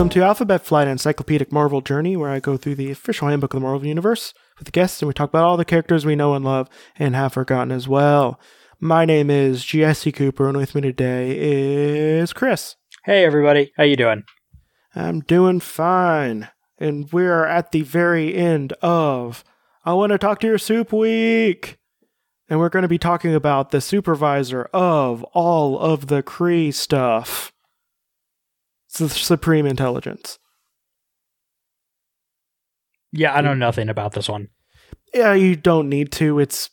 Welcome to Alphabet Flight Encyclopedic Marvel Journey, where I go through the official handbook of the Marvel Universe with guests and we talk about all the characters we know and love and have forgotten as well. My name is Jesse Cooper, and with me today is Chris. Hey everybody, how you doing? I'm doing fine, and we're at the very end of I Want to Talk to Your Soup Week. And we're going to be talking about the supervisor of all of the Kree stuff. It's the Supreme Intelligence. Yeah, I know nothing about this one. Yeah, you don't need to. It's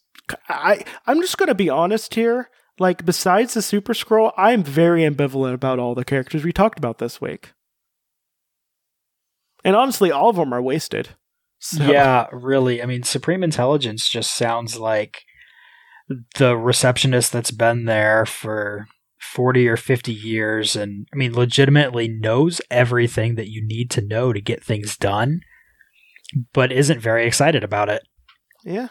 I I'm just going to be honest here. Like besides the Super-Skrull, I'm very ambivalent about all the characters we talked about this week. And honestly, all of them are wasted. So. Yeah, really. I mean, Supreme Intelligence just sounds like the receptionist that's been there for 40 or 50 years and I mean legitimately knows everything that you need to know to get things done but isn't very excited about it. Yeah.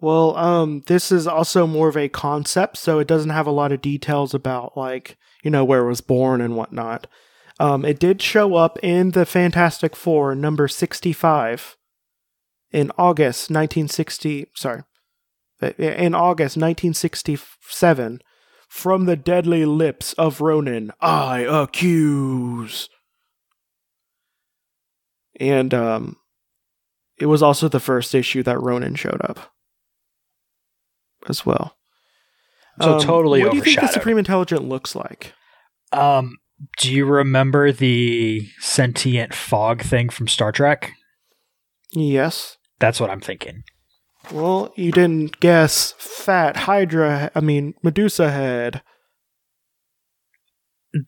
Well, um this is also more of a concept so it doesn't have a lot of details about like, you know, where it was born and whatnot. Um it did show up in the Fantastic 4 number 65 in August 1960, sorry. In August 1967 from the deadly lips of Ronan the Accuser. And um, it was also the first issue that Ronan showed up as well. So um, totally. What do you think the Supreme Intelligent looks like? Um, do you remember the sentient fog thing from Star Trek? Yes. That's what I'm thinking. Well, you didn't guess fat Hydra, I mean, Medusa head.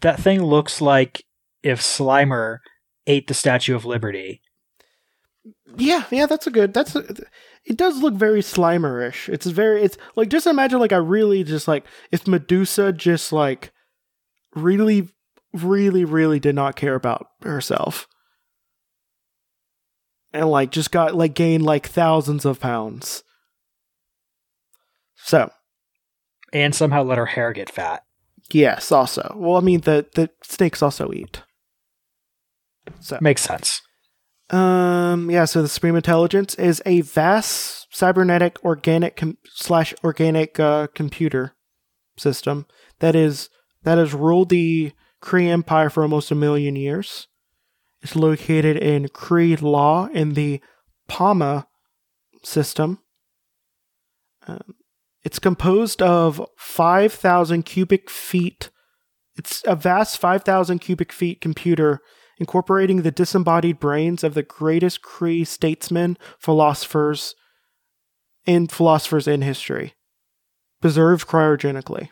That thing looks like if Slimer ate the Statue of Liberty. Yeah, yeah, that's a good. That's a, it does look very Slimerish. It's very it's like just imagine like I really just like if Medusa just like really really really did not care about herself and like just got like gained like thousands of pounds. So, and somehow let her hair get fat. Yes, also. Well, I mean the the snakes also eat. So makes sense. Um. Yeah. So the Supreme Intelligence is a vast cybernetic organic com- slash organic uh, computer system that is that has ruled the Kree Empire for almost a million years. It's located in Kree-Lar in the Pama system. Um, it's composed of 5,000 cubic feet. It's a vast 5,000 cubic feet computer incorporating the disembodied brains of the greatest Kree statesmen, philosophers, and philosophers in history, preserved cryogenically.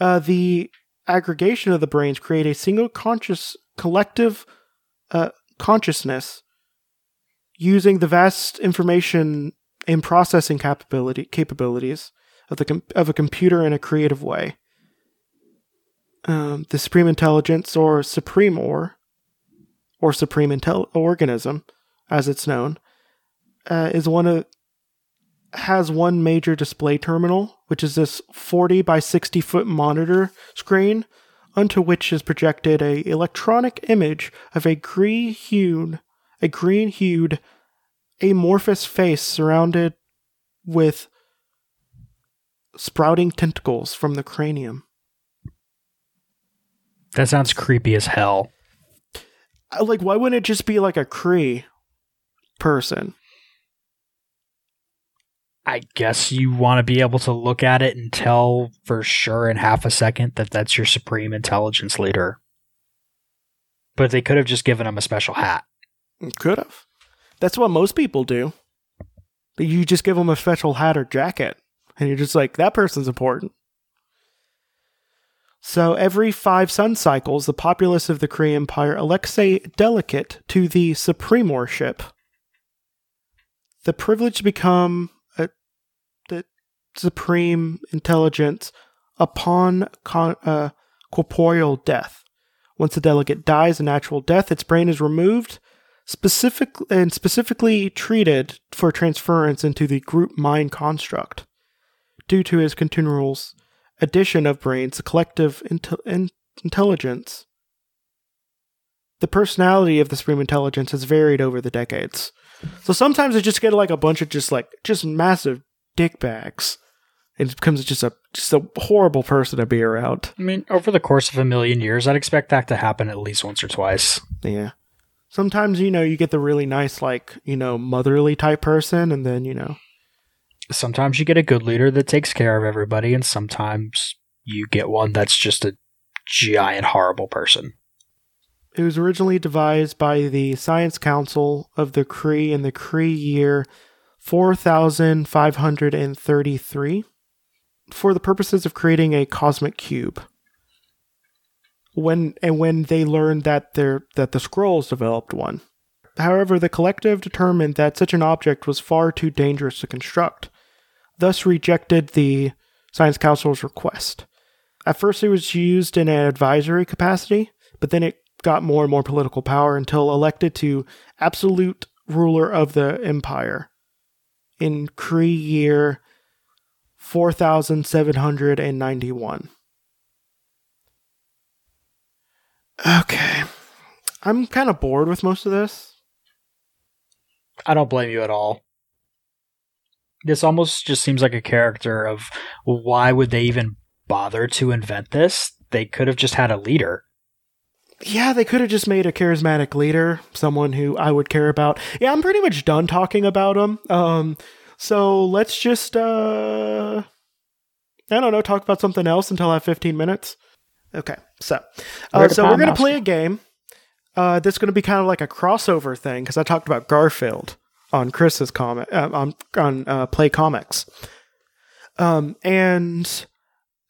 Uh, the aggregation of the brains create a single conscious collective uh, consciousness using the vast information and processing capability capabilities of the com- of a computer in a creative way. Um, the supreme intelligence, or supreme or, or supreme intel- organism, as it's known, uh, is one of has one major display terminal, which is this 40 by 60 foot monitor screen unto which is projected a electronic image of a green hued a green hued amorphous face surrounded with sprouting tentacles from the cranium. That sounds creepy as hell. Uh, like, why wouldn't it just be like a Kree person? I guess you want to be able to look at it and tell for sure in half a second that that's your supreme intelligence leader. But they could have just given him a special hat. Could have. That's what most people do. You just give them a special hat or jacket, and you're just like, that person's important. So every five sun cycles, the populace of the Kree Empire elects a delegate to the Supremorship. The privilege to become supreme intelligence upon con- uh, corporeal death. Once a delegate dies a natural death, its brain is removed specific and specifically treated for transference into the group mind construct. Due to his continual addition of brains, the collective in- intelligence the personality of the Supreme Intelligence has varied over the decades. So sometimes they just get like a bunch of just like just massive dick bags. It becomes just a just a horrible person to be around. I mean, over the course of a million years, I'd expect that to happen at least once or twice. Yeah. Sometimes, you know, you get the really nice, like, you know, motherly type person, and then, you know. Sometimes you get a good leader that takes care of everybody, and sometimes you get one that's just a giant, horrible person. It was originally devised by the Science Council of the Kree in the Kree year 4533 for the purposes of creating a cosmic cube. When and when they learned that their that the Skrulls developed one. However, the collective determined that such an object was far too dangerous to construct, thus rejected the Science Council's request. At first, it was used in an advisory capacity, but then it got more and more political power until elected to absolute ruler of the empire in Kree year 4791. Okay. I'm kind of bored with most of this. I don't blame you at all. This almost just seems like a character of why would they even bother to invent this? They could have just had a leader. Yeah, they could have just made a charismatic leader, someone who I would care about. Yeah, I'm pretty much done talking about him. Um, so let's just, uh, I don't know, talk about something else until I have 15 minutes. Okay, so, uh, so we're gonna play a game. Uh, this is gonna be kind of like a crossover thing because I talked about Garfield on Chris's comment uh, on on uh, Play Comics, um, and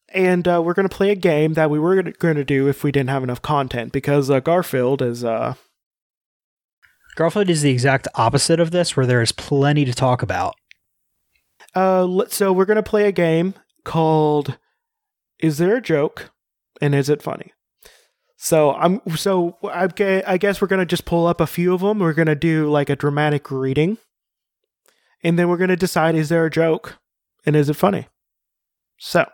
and uh, we're gonna play a game that we were gonna do if we didn't have enough content because uh, Garfield is uh Garfield is the exact opposite of this, where there is plenty to talk about. Uh, so we're gonna play a game called "Is There a Joke?" and "Is It Funny?" So I'm so I, guess we're gonna just pull up a few of them. We're gonna do like a dramatic reading, and then we're gonna decide is there a joke and is it funny. So,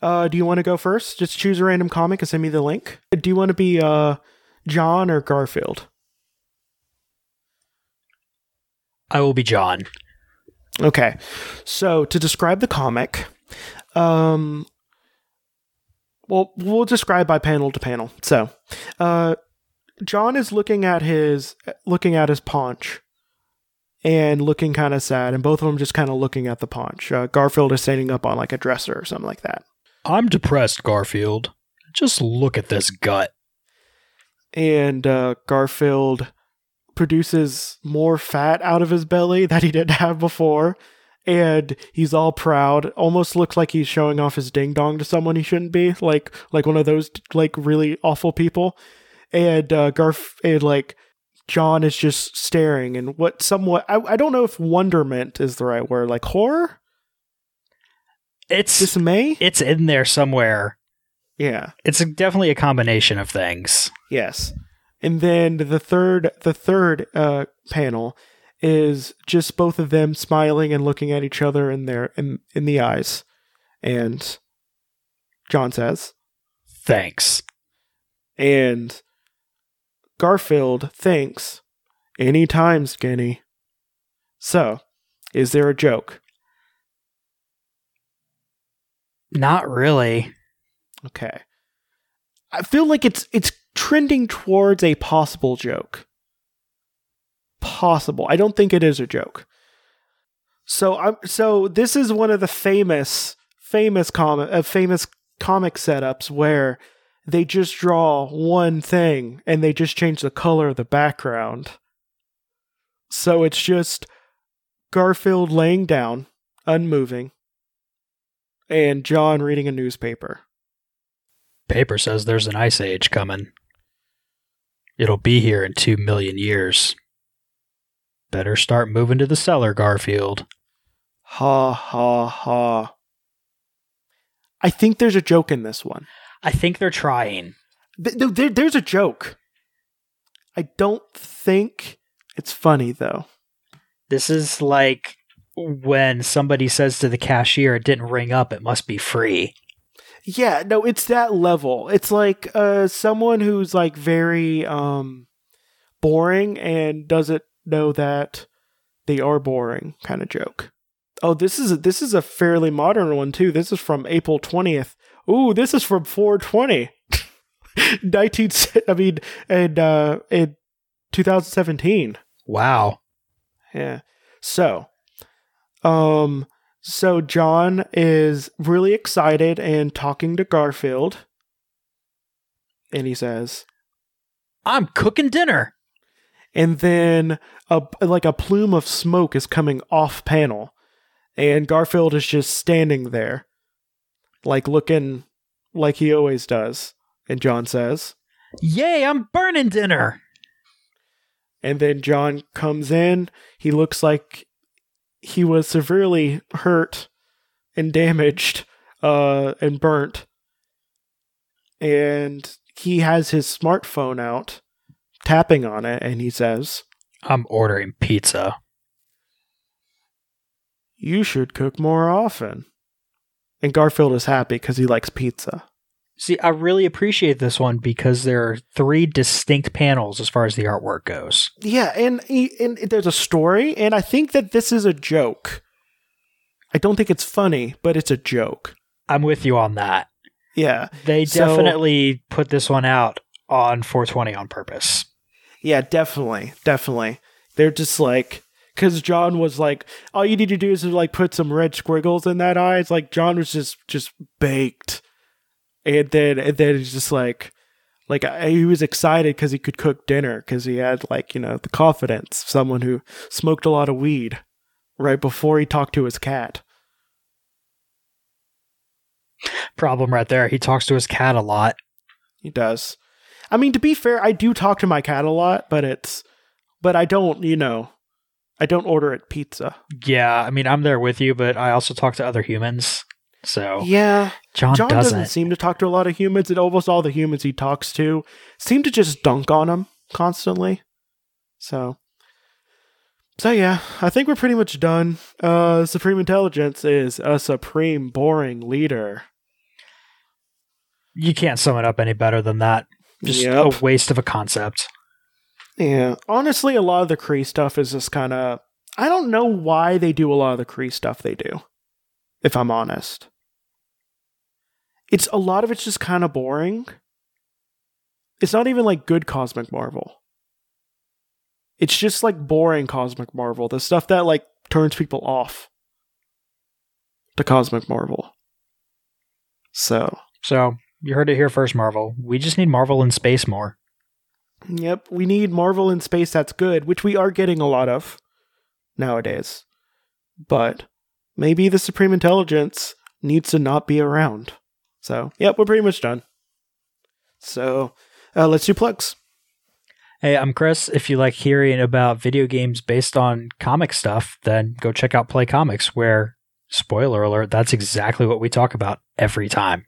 uh, do you want to go first? Just choose a random comic and send me the link. Do you want to be uh, Jon or Garfield? I will be Jon. Okay. So to describe the comic, um, well, we'll describe by panel to panel. So, uh, Jon is looking at his looking at his paunch and looking kind of sad, and both of them just kind of looking at the paunch. Uh, Garfield is standing up on like a dresser or something like that. I'm depressed, Garfield. Just look at this gut. And uh, Garfield produces more fat out of his belly that he didn't have before. And he's all proud. Almost looks like he's showing off his ding dong to someone he shouldn't be, like like one of those like really awful people. And uh, Garf and like Jon is just staring and what somewhat I, I don't know if wonderment is the right word, like horror. It's dismay. It's in there somewhere. Yeah, it's definitely a combination of things. Yes and then the third the third uh, panel is just both of them smiling and looking at each other in their in in the eyes. And jon says thanks. And garfield thinks anytime skinny so is there a joke? Not really. Okay. I feel like it's it's trending towards a possible joke. Possible. I don't think it is a joke. So I'm so this is one of the famous famous comic uh, famous comic setups where they just draw one thing and they just change the color of the background. So it's just Garfield laying down, unmoving, and Jon reading a newspaper. Paper says there's an ice age coming. It'll be here in two million years. Better start moving to the cellar, Garfield. Ha ha ha. I think there's a joke in this one. I think they're trying. Th- there, there's a joke. I don't think it's funny, though. This is like when somebody says to the cashier, it didn't ring up, it must be free. Yeah, no, it's that level. It's like uh someone who's like very um boring and doesn't know that they are boring kind of joke. Oh, this is a, this is a fairly modern one too. This is from April 20th. Ooh, this is from 420. 19 I mean in uh in 2017. Wow. Yeah. So, um, so Jon is really excited and talking to Garfield, and he says, I'm cooking dinner. and then a like a plume of smoke is coming off panel, and Garfield is just standing there, like looking like he always does. And Jon says, Yay, I'm burning dinner. And then Jon comes in. He looks like he was severely hurt and damaged uh, and burnt. And he has his smartphone out, tapping on it, and he says, I'm ordering pizza. You should cook more often. And Garfield is happy because he likes pizza. See, I really appreciate this one because there are three distinct panels as far as the artwork goes. Yeah, and, and there's a story, and I think that this is a joke. I don't think it's funny, but it's a joke. I'm with you on that. Yeah. They So- definitely put this one out on 420 on purpose. Yeah, definitely, definitely. They're just like because Jon was like, all you need to do is like put some red squiggles in that eye. It's like Jon was just just baked, and then and then he's just like, like I- he was excited because he could cook dinner because he had like you know the confidence of someone who smoked a lot of weed right before he talked to his cat. Problem right there. He talks to his cat a lot. He does. I mean, to be fair, I do talk to my cat a lot, but it's, but I don't, you know, I don't order it pizza. Yeah, I mean, I'm there with you, but I also talk to other humans. So Yeah, Jon, Jon doesn't. doesn't seem to talk to a lot of humans, and almost all the humans he talks to seem to just dunk on him constantly. So, so yeah, I think we're pretty much done. Uh, Supreme Intelligence is a supreme boring leader. You can't sum it up any better than that. Just Yep. a waste of a concept. Yeah, honestly, a lot of the Kree stuff is just kind of. I don't know why they do a lot of the Kree stuff they do. If I'm honest, it's a lot of it's just kind of boring. It's not even like good cosmic Marvel. It's just like boring cosmic Marvel. The stuff that like turns people off to cosmic Marvel. So, So you heard it here first, Marvel. We just need Marvel in space more. Yep, we need Marvel in space that's good, which we are getting a lot of nowadays. But maybe the Supreme Intelligence needs to not be around. So, yep, we're pretty much done. So, uh, let's do plugs. Hey, I'm Chris. If you like hearing about video games based on comic stuff, then go check out Play Comics, where, spoiler alert, that's exactly what we talk about every time.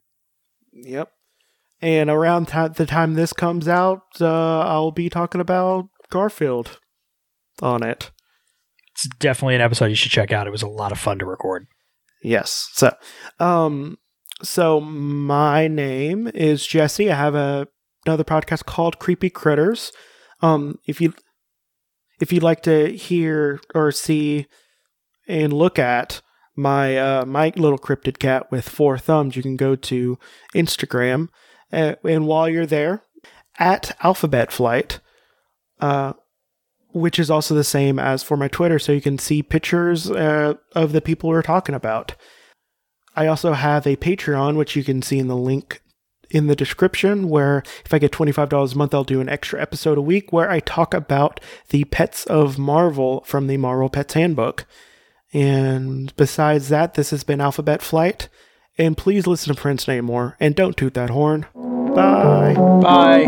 Yep. And around ti- the time this comes out, uh, I'll be talking about Garfield on it. It's definitely an episode you should check out. It was a lot of fun to record. Yes. So, um, so my name is Jesse. I have a another podcast called Creepy Critters. Um, if you if you'd like to hear or see and look at my uh, my little cryptid cat with four thumbs, you can go to Instagram, uh, and while you're there, at Alphabet Flight, uh, which is also the same as for my Twitter, so you can see pictures uh, of the people we're talking about. I also have a Patreon, which you can see in the link in the description, where if I get $25 a month, I'll do an extra episode a week where I talk about the pets of Marvel from the Marvel Pets Handbook. And besides that, this has been Alphabet Flight. And please listen to Prince Namor and don't toot that horn. Bye. Bye.